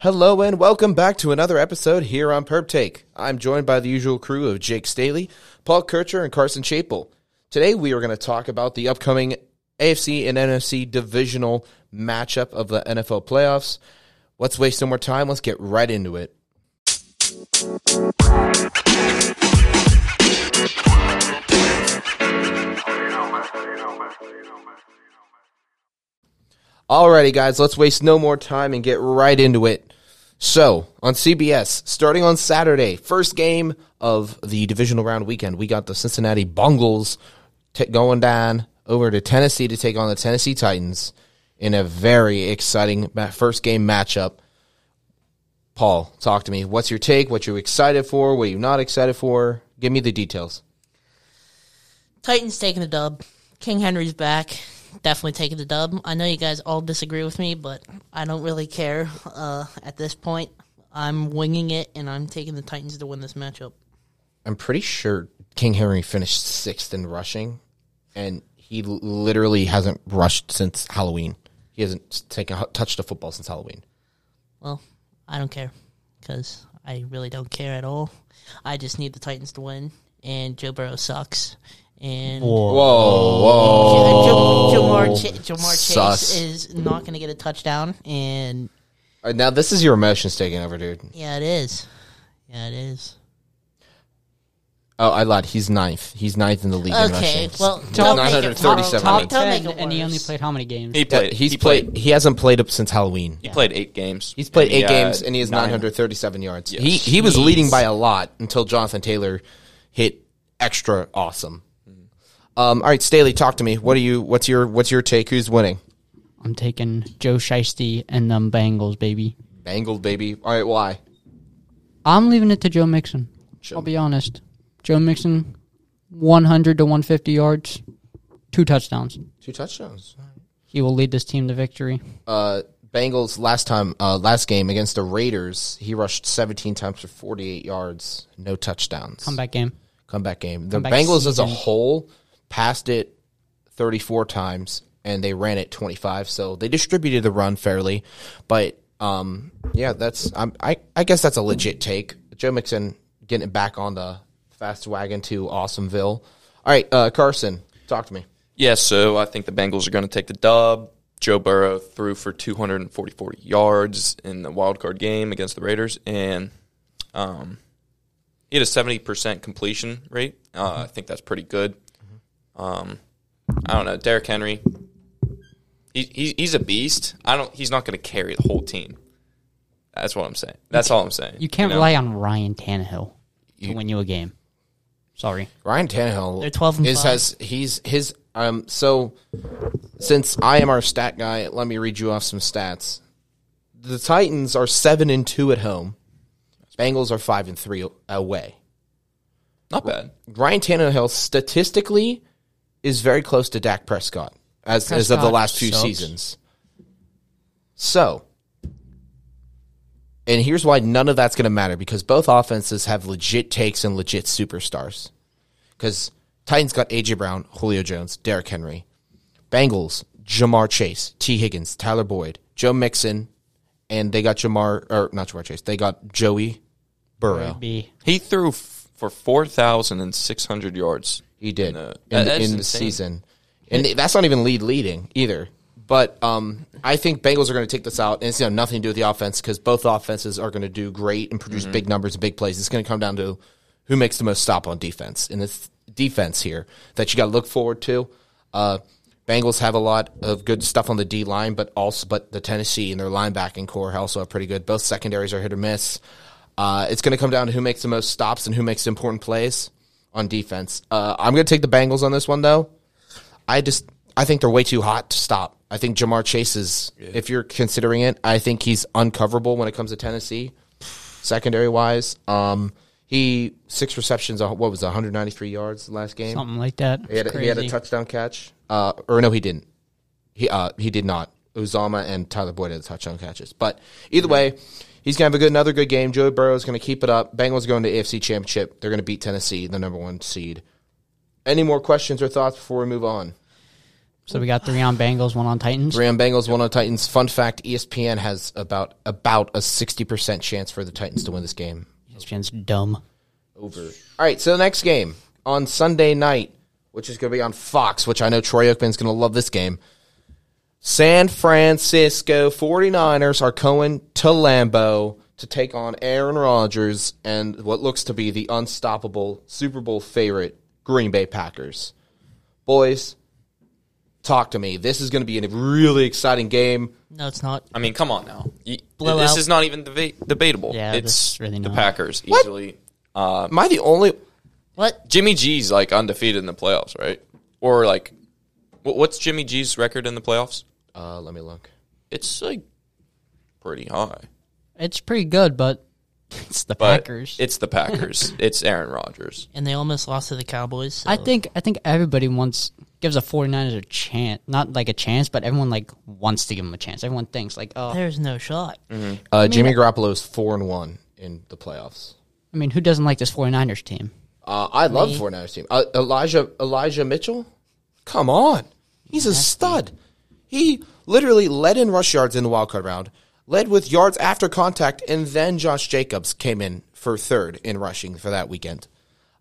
Hello and welcome back to another episode here on Perp Take. I'm joined by the usual crew of Jake Staley, Paul Kircher, and Carson Chapel. Today we are going to talk about the upcoming AFC and NFC divisional matchup of the NFL playoffs. Let's waste no more time. Let's get right into it. Alrighty, guys, let's waste no more time and get right into it. So, on CBS, starting on Saturday, first game of the divisional round weekend, we got the Cincinnati Bungles t- going down over to Tennessee to take on the Tennessee Titans in a very exciting first game matchup. Paul, talk to me. What's your take? What you excited for? What are you not excited for? Give me the details. Titans taking the dub. King Henry's back. Definitely taking the dub. I know you guys all disagree with me, but I don't really care uh, at this point. I'm winging it, and I'm taking the Titans to win this matchup. I'm pretty sure King Henry finished sixth in rushing, and he literally hasn't rushed since Halloween. He hasn't taken touched a football since Halloween. Well, I don't care because I really don't care at all. I just need the Titans to win, and Joe Burrow sucks. And Whoa, whoa! Ja- Jamar, Ch- Jamar Sus. Chase is not going to get a touchdown, and Uh, Now this is your emotions taking over, dude. yeah, it is. Yeah, it is. Oh, I lied. He's ninth. He's ninth in the league. in Okay, rushing. well, He's don't make it 937. Top Top Don't make 10, it and he only worse. played how many games? He Yeah, played. he's he played. played. He hasn't played up since Halloween. He played eight games. He's played And he eight games had and he has 937 yards. Yes. He he was Jeez. leading by a lot until Jonathan Taylor hit extra awesome. Um, all right, Staley, talk to me. What are you? What's your What's your take? Who's winning? I'm taking Joe Shiesty and them Bengals, baby. Bengals, baby. All right, why? I'm leaving it to Joe Mixon. Joe- I'll be honest. Joe Mixon, 100 to 150 yards, two touchdowns. Two touchdowns. He will lead this team to victory. Uh, Bengals last time, uh, last game against the Raiders, he rushed 17 times for 48 yards, no touchdowns. Comeback game. comeback game. The Comeback Bengals as a whole passed it 34 times and they ran it 25. So they distributed the run fairly, but um, yeah, that's I I guess that's a legit take. Joe Mixon getting back on the fast wagon to Awesomeville. All right, uh, Carson, talk to me. Yeah, so I think the Bengals are going to take the dub. Joe Burrow threw for 244 yards in the wild card game against the Raiders, and um, he had a 70% completion rate. Uh, I think that's pretty good. Um, I don't know, Derrick Henry. He, he, he's a beast. I don't. He's not going to carry the whole team. That's what I'm saying. That's all I'm saying. You can't know? rely on Ryan Tannehill to win you a game. Sorry. Ryan Tannehill They're 12 and is five. has he's his um so since I am our stat guy, let me read you off some stats. The Titans are 7 and 2 at home. Bengals are 5 and 3 away. Not bad. Ryan Tannehill statistically is very close to Dak Prescott as as of the last few sucks. seasons. So, and here's why none of that's going to matter because both offenses have legit takes and legit superstars. Because Titans got AJ Brown, Julio Jones, Derrick Henry. Bengals, Ja'Marr Chase, Tee Higgins, Tyler Boyd, Joe Mixon, and they got Jamar or not Ja'Marr Chase. They got Joey Burrow. B. He threw f- for 4,600 yards. He did No, in, that- the- that's in the season, and that's not even lead leading either. But um, I think Bengals are going to take this out, and it's nothing to do with the offense because both offenses are going to do great and produce big numbers and big plays. It's going to come down to who makes the most stop on defense, and it's defense here that you got to look forward to. Uh, Bengals have a lot of good stuff on the D line, but also but the Tennessee and their linebacking core also are pretty good. Both secondaries are hit or miss. Uh, it's going to come down to who makes the most stops and who makes the important plays on defense. Uh, I'm going to take the Bengals on this one though. I just I think they're way too hot to stop. I think Ja'Marr Chase is, if you're considering it, I think he's uncoverable when it comes to Tennessee, secondary wise. Um, he six receptions, uh, what was it, 193 yards last game? Something like that. He had, a, he had a touchdown catch. Uh, or no, he didn't. He uh, he did not. Uzomah and Tyler Boyd had the touchdown catches. But either way, he's gonna have a good another good game. Joey Burrow is gonna keep it up. Bengals going to AFC Championship. They're gonna beat Tennessee, the number one seed. Any more questions or thoughts before we move on? So we got three on Bengals, one on Titans. Three on Bengals, one on Titans. Fun fact: ESPN has about about a sixty percent chance for the Titans to win this game. ESPN's dumb. Over. All right, so the next game on Sunday night, which is going to be on Fox, which I know Troy Aikman's going to love this game. San Francisco 49ers are going to Lambeau to take on Aaron Rodgers and what looks to be the unstoppable Super Bowl favorite Green Bay Packers. Boys, talk to me. This is going to be a really exciting game. No, it's not. I mean, come on now. You- Blowout. This is not even deba- debatable. Yeah, it's this is really the not. Packers easily. Uh, Am I the only What? Jimmy G's like undefeated in the playoffs, right? Or like, wh- what's Jimmy G's record in the playoffs? Uh, let me look. It's like pretty high. It's pretty good, but it's the But Packers. It's the Packers. it's Aaron Rodgers. And they almost lost to the Cowboys. so- I think I think everybody wants gives a 49ers a chance, not like a chance, but everyone like wants to give them a chance. Everyone thinks like, oh, there's no shot. Uh, Jimmy Garoppolo is 4 and 1 in the playoffs. I mean, who doesn't like this 49ers team? Uh, I love the 49ers team. Uh, Elijah Elijah Mitchell, come on, he's a stud. He literally led in rush yards in the wildcard round, led with yards after contact, and then Josh Jacobs came in for third in rushing for that weekend.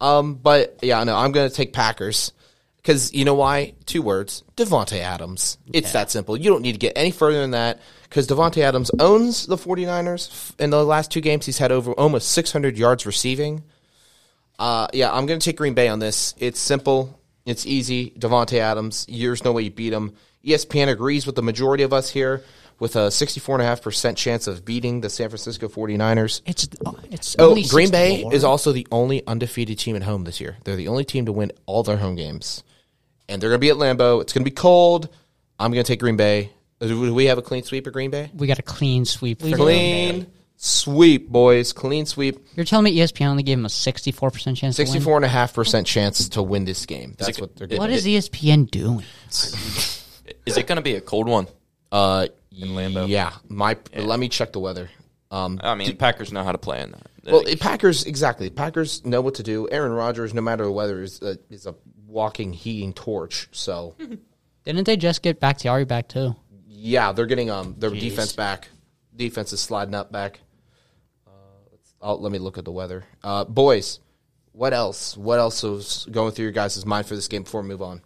Um, but yeah, no, I'm gonna take Packers because you know why? Two words: Davante Adams. It's that simple. You don't need to get any further than that because Davante Adams owns the 49ers. In the last two games, he's had over almost 600 yards receiving. Uh, yeah, I'm going to take Green Bay on this. It's simple. It's easy. Davante Adams, there's no way you beat him. ESPN agrees with the majority of us here with a 64.5% chance of beating the San Francisco 49ers. It's it's Oh, only Green Bay is also the only undefeated team at home this year. They're the only team to win all their home games. And they're going to be at Lambeau. It's going to be cold. I'm going to take Green Bay. Uh, Do we have a clean sweep at Green Bay? we got a clean sweep. For Green Bay. Clean sweep, boys. Clean sweep. You're telling me ESPN only gave him a 64 percent chance. to win? 64.5% chance to win this game. That's what they're getting. What is ESPN doing? Is it going to be a cold one? Uh, in Lambeau? Yeah, my. Let me check the weather. Um, I mean, Packers know how to play in that. well, the Packers exactly. Packers know what to do. Aaron Rodgers, no matter the weather, is a, is a walking heating torch. So Didn't they just get Bakhtiari back too? yeah, they're getting um their defense back. Defense is sliding up back. Uh, let's, oh, let me look at the weather. Uh, boys, what else? What else was going through your guys' mind for this game before we move on?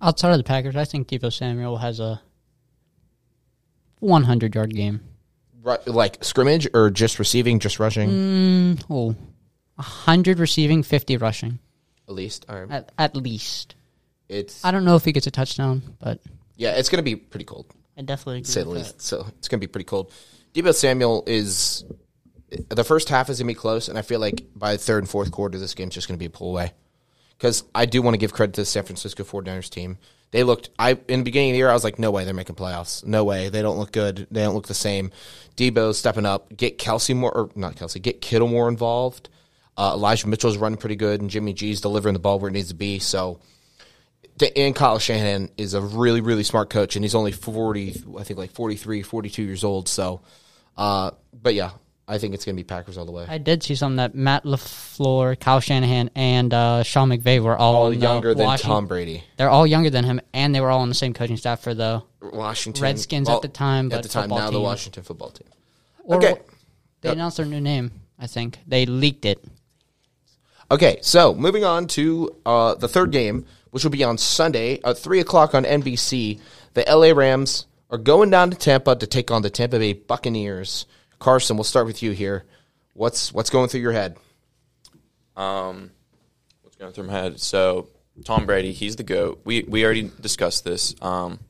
Outside of the Packers, I think Deebo Samuel has a 100 yard game. Right, like scrimmage or just receiving, just rushing, mm, Oh, 100 receiving, 50 rushing at least. Right. at, at least. It's I don't know if he gets a touchdown, but yeah, it's going to be pretty cold. I definitely agree say the least. So it's going to be pretty cold. Deebo Samuel is the first half is going to be close, and I feel like by the third and fourth quarter, this game's just going to be a pull away. Because I do want to give credit to the San Francisco 49ers team. They looked, I in the beginning of the year, I was like, no way they're making playoffs. No way. They don't look good. They don't look the same. Deebo's stepping up. Get Kelsey more, or not Kelsey, get Kittle more involved. Uh, Elijah Mitchell's running pretty good, and Jimmy G's delivering the ball where it needs to be. So and Kyle Shanahan is a really, really smart coach, and he's only 40, I think like 43, 42 years old. So, uh, but yeah, I think it's going to be Packers all the way. I did see something that Matt LaFleur, Kyle Shanahan, and uh, Sean McVay were all, all younger than Washington- Tom Brady. They're all younger than him, and they were all on the same coaching staff for the Washington. Redskins at the time, At the time, now the. Washington football team. or Okay. They announced their new name. I think they leaked it. Okay, so moving on to uh, the third game, which will be on Sunday at 3 o'clock on NBC. The LA Rams are going down to Tampa to take on the Tampa Bay Buccaneers. Carson, we'll start with you here. What's what's going through your head? Um, what's going through my head? So Tom Brady, he's the goat. We we already discussed this. Um,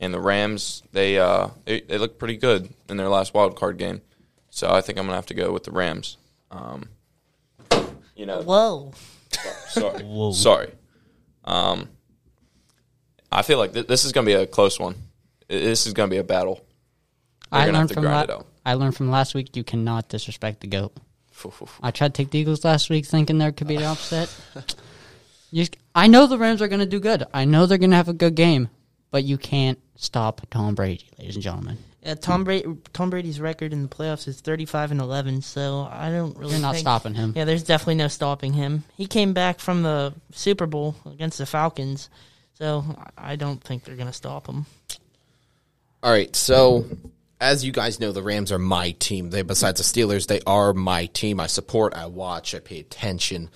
and the Rams, they uh they, they look pretty good in their last wild card game. So I think I'm gonna have to go with the Rams. Um, you know. Whoa. sorry, sorry. Um, I feel like th- this is gonna be a close one. This is gonna be a battle. They're I gonna have learned to from grind la- it out. I learned from last week you cannot disrespect the goat. I tried to take the Eagles last week, thinking there could be an upset. You, I know the Rams are going to do good. I know they're going to have a good game, but you can't stop Tom Brady, ladies and gentlemen. Yeah, Tom Brady. Tom Brady's record in the playoffs is thirty-five and eleven. So I don't really. You're not think- stopping him. Yeah, there's definitely no stopping him. He came back from the Super Bowl against the Falcons, So I don't think they're going to stop him. All right, so as you guys know, the Rams are my team. They besides the Steelers, they are my team. I support, I watch, I pay attention.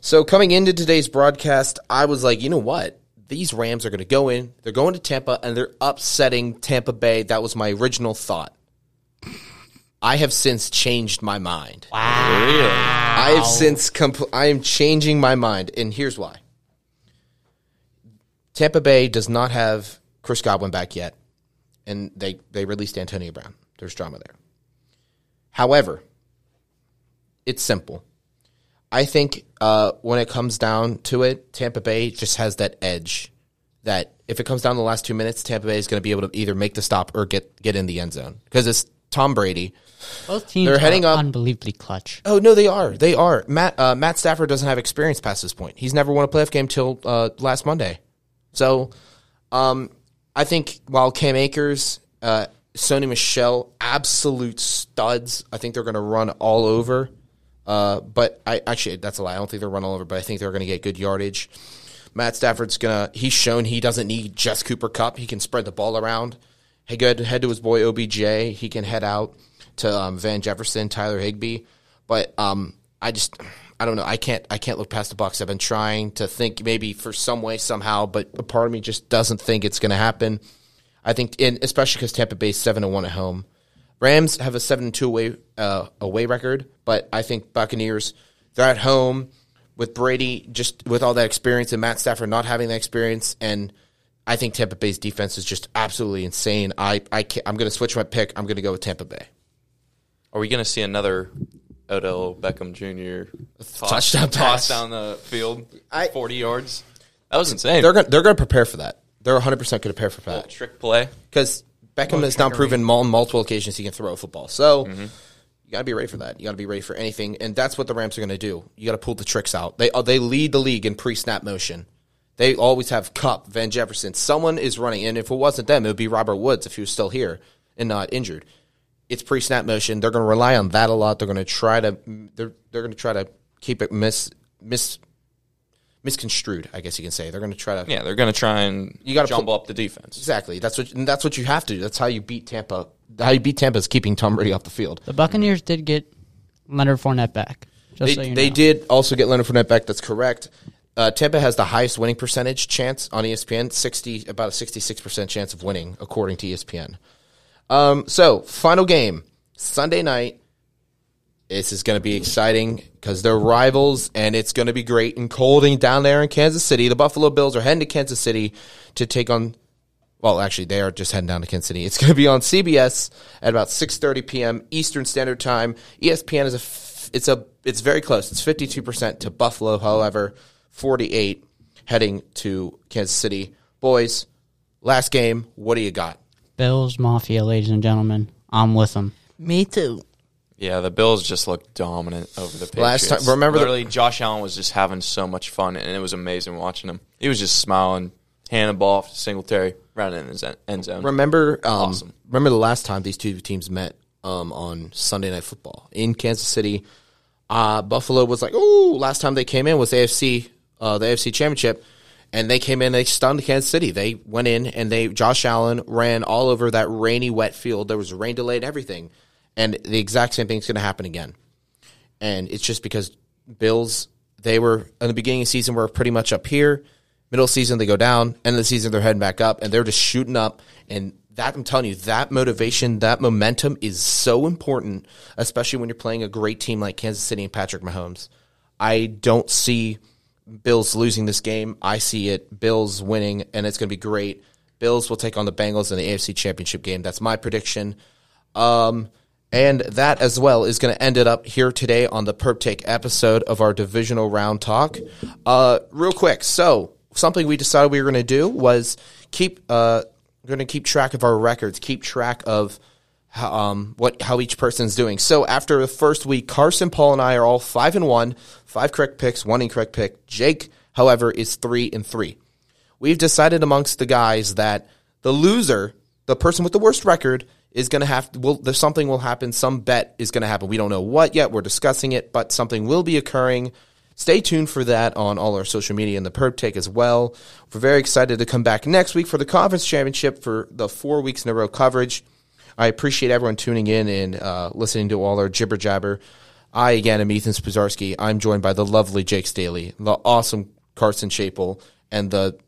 So coming into today's broadcast, I was like, you know what? These Rams are going to go in. They're going to Tampa, and they're upsetting Tampa Bay. That was my original thought. I have since changed my mind. Really? I have since compl- I am changing my mind, and here's why. Tampa Bay does not have Chris Godwin back yet, and they they released Antonio Brown. There's drama there. However, it's simple. I think uh, when it comes down to it, Tampa Bay just has that edge. That if it comes down to the last two minutes, Tampa Bay is going to be able to either make the stop or get get in the end zone because it's Tom Brady. Both teams They're are heading up- unbelievably clutch. Oh no, they are. They are. Matt uh, Matt Stafford doesn't have experience past this point. He's never won a playoff game till uh, last Monday. So, um, I think while Cam Akers, uh, Sony Michel, absolute studs. I think they're going to run all over. Uh, but I actually that's a lie. I don't think they're run all over, but I think they're going to get good yardage. Matt Stafford's gonna. He's shown he doesn't need just Cooper Kupp. He can spread the ball around. Hey, good. Head to his boy OBJ. He can head out to um, Van Jefferson, Tyler Higbee. But um, I just, I don't know. I can't, I can't look past the Bucks. I've been trying to think maybe for some way somehow, but a part of me just doesn't think it's going to happen. I think, in, especially because Tampa Bay's seven and one at home. Rams have a seven and two away uh, away record, but I think Buccaneers they're at home with Brady just with all that experience and Matt Stafford not having that experience, and I think Tampa Bay's defense is just absolutely insane. I I I'm going to switch my pick. I'm going to go with Tampa Bay. Are we going to see another Odell Beckham Jr. toss, Touchdown pass. toss down the field, I- forty yards? That was insane. They're going they're going to prepare for that. They're 100 percent going to prepare for Little that trick play. because Beckham has now proven on multiple occasions he can throw a football. So. You got to be ready for that. You got to be ready for anything, and that's what the Rams are going to do. You got to pull the tricks out. They uh, they lead the league in pre-snap motion. They always have Kupp, Van Jefferson. Someone is running, and if it wasn't them, it would be Robert Woods if he was still here and not injured. It's pre-snap motion. They're going to rely on that a lot. They're going to try to they're they're going to try to keep it mis mis misconstrued. I guess you can say they're going to try to Yeah, they're going to try and You gotta jumble put- up the defense. exactly. That's what and that's what you have to do. That's how you beat Tampa. How you beat Tampa is keeping Tom Brady off the field. The Buccaneers did get Leonard Fournette back. Just They, so you they know. did also get Leonard Fournette back. That's correct. Uh, Tampa has the highest winning percentage chance on ESPN, sixty about a sixty six percent chance of winning according to ESPN. Um, so final game Sunday night. This is going to be exciting because they're rivals, and it's going to be great and cold and down there in Kansas City. The Buffalo Bills are heading to Kansas City to take on. Well, actually, they are just heading down to Kansas City. It's going to be on CBS at about six thirty p.m. Eastern Standard Time. ESPN is a. f- It's a. It's very close. It's fifty two percent to Buffalo. However, forty eight heading to Kansas City. Boys, last game. What do you got? Bills Mafia, ladies and gentlemen. I'm with them. Me too. Yeah, the Bills just looked dominant over the Patriots. Last time- remember the- Josh Allen was just having so much fun, and it was amazing watching him. He was just smiling, handing ball off to Singletary right in his end zone. Remember, um, Awesome. remember the last time these two teams met um, on Sunday Night Football in Kansas City. Uh, Buffalo was like, "Oh, last time they came in was AFC, uh, the AFC Championship, and they came in, they stunned Kansas City. They went in and they Josh Allen ran all over that rainy, wet field. There was rain delay and everything, and the exact same thing's going to happen again. And it's just because Bills they were in the beginning of the season were pretty much up here. Middle season they go down. End of the season they're heading back up, and they're just shooting up. And that I'm telling you, that motivation, that momentum is so important, especially when you're playing a great team like Kansas City and Patrick Mahomes. I don't see Bills losing this game. I see it Bills winning, and it's going to be great. Bills will take on the Bengals in the AFC Championship game. That's my prediction. Um, and that as well is going to end it up here today on the Perp Take episode of our divisional round talk. Uh, real quick, so something we decided we were going to do was keep uh, going to keep track of our records, keep track of how, um, what how each person's doing. So after the first week, Carson, Paul, and I are all five and one, five correct picks, one incorrect pick. Jake, however, is three and three we've decided amongst the guys that the loser, the person with the worst record, is going to have will there's something will happen. Some bet is going to happen. We don't know what yet. We're discussing it, but something will be occurring. stay tuned for that on all our social media and the Perp Take as well. We're very excited to come back next week for the conference championship for the four weeks in a row coverage. I appreciate everyone tuning in and uh, listening to all our jibber jabber. I, again, am Ethan Spazarski. I'm joined by the lovely Jake Staley, the awesome Carson Chapel, and the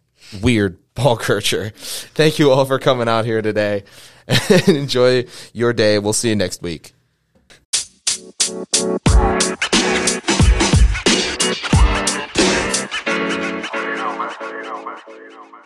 weird Paul Kircher. Thank you all for coming out here today and enjoy your day. We'll see you next week. you know, man.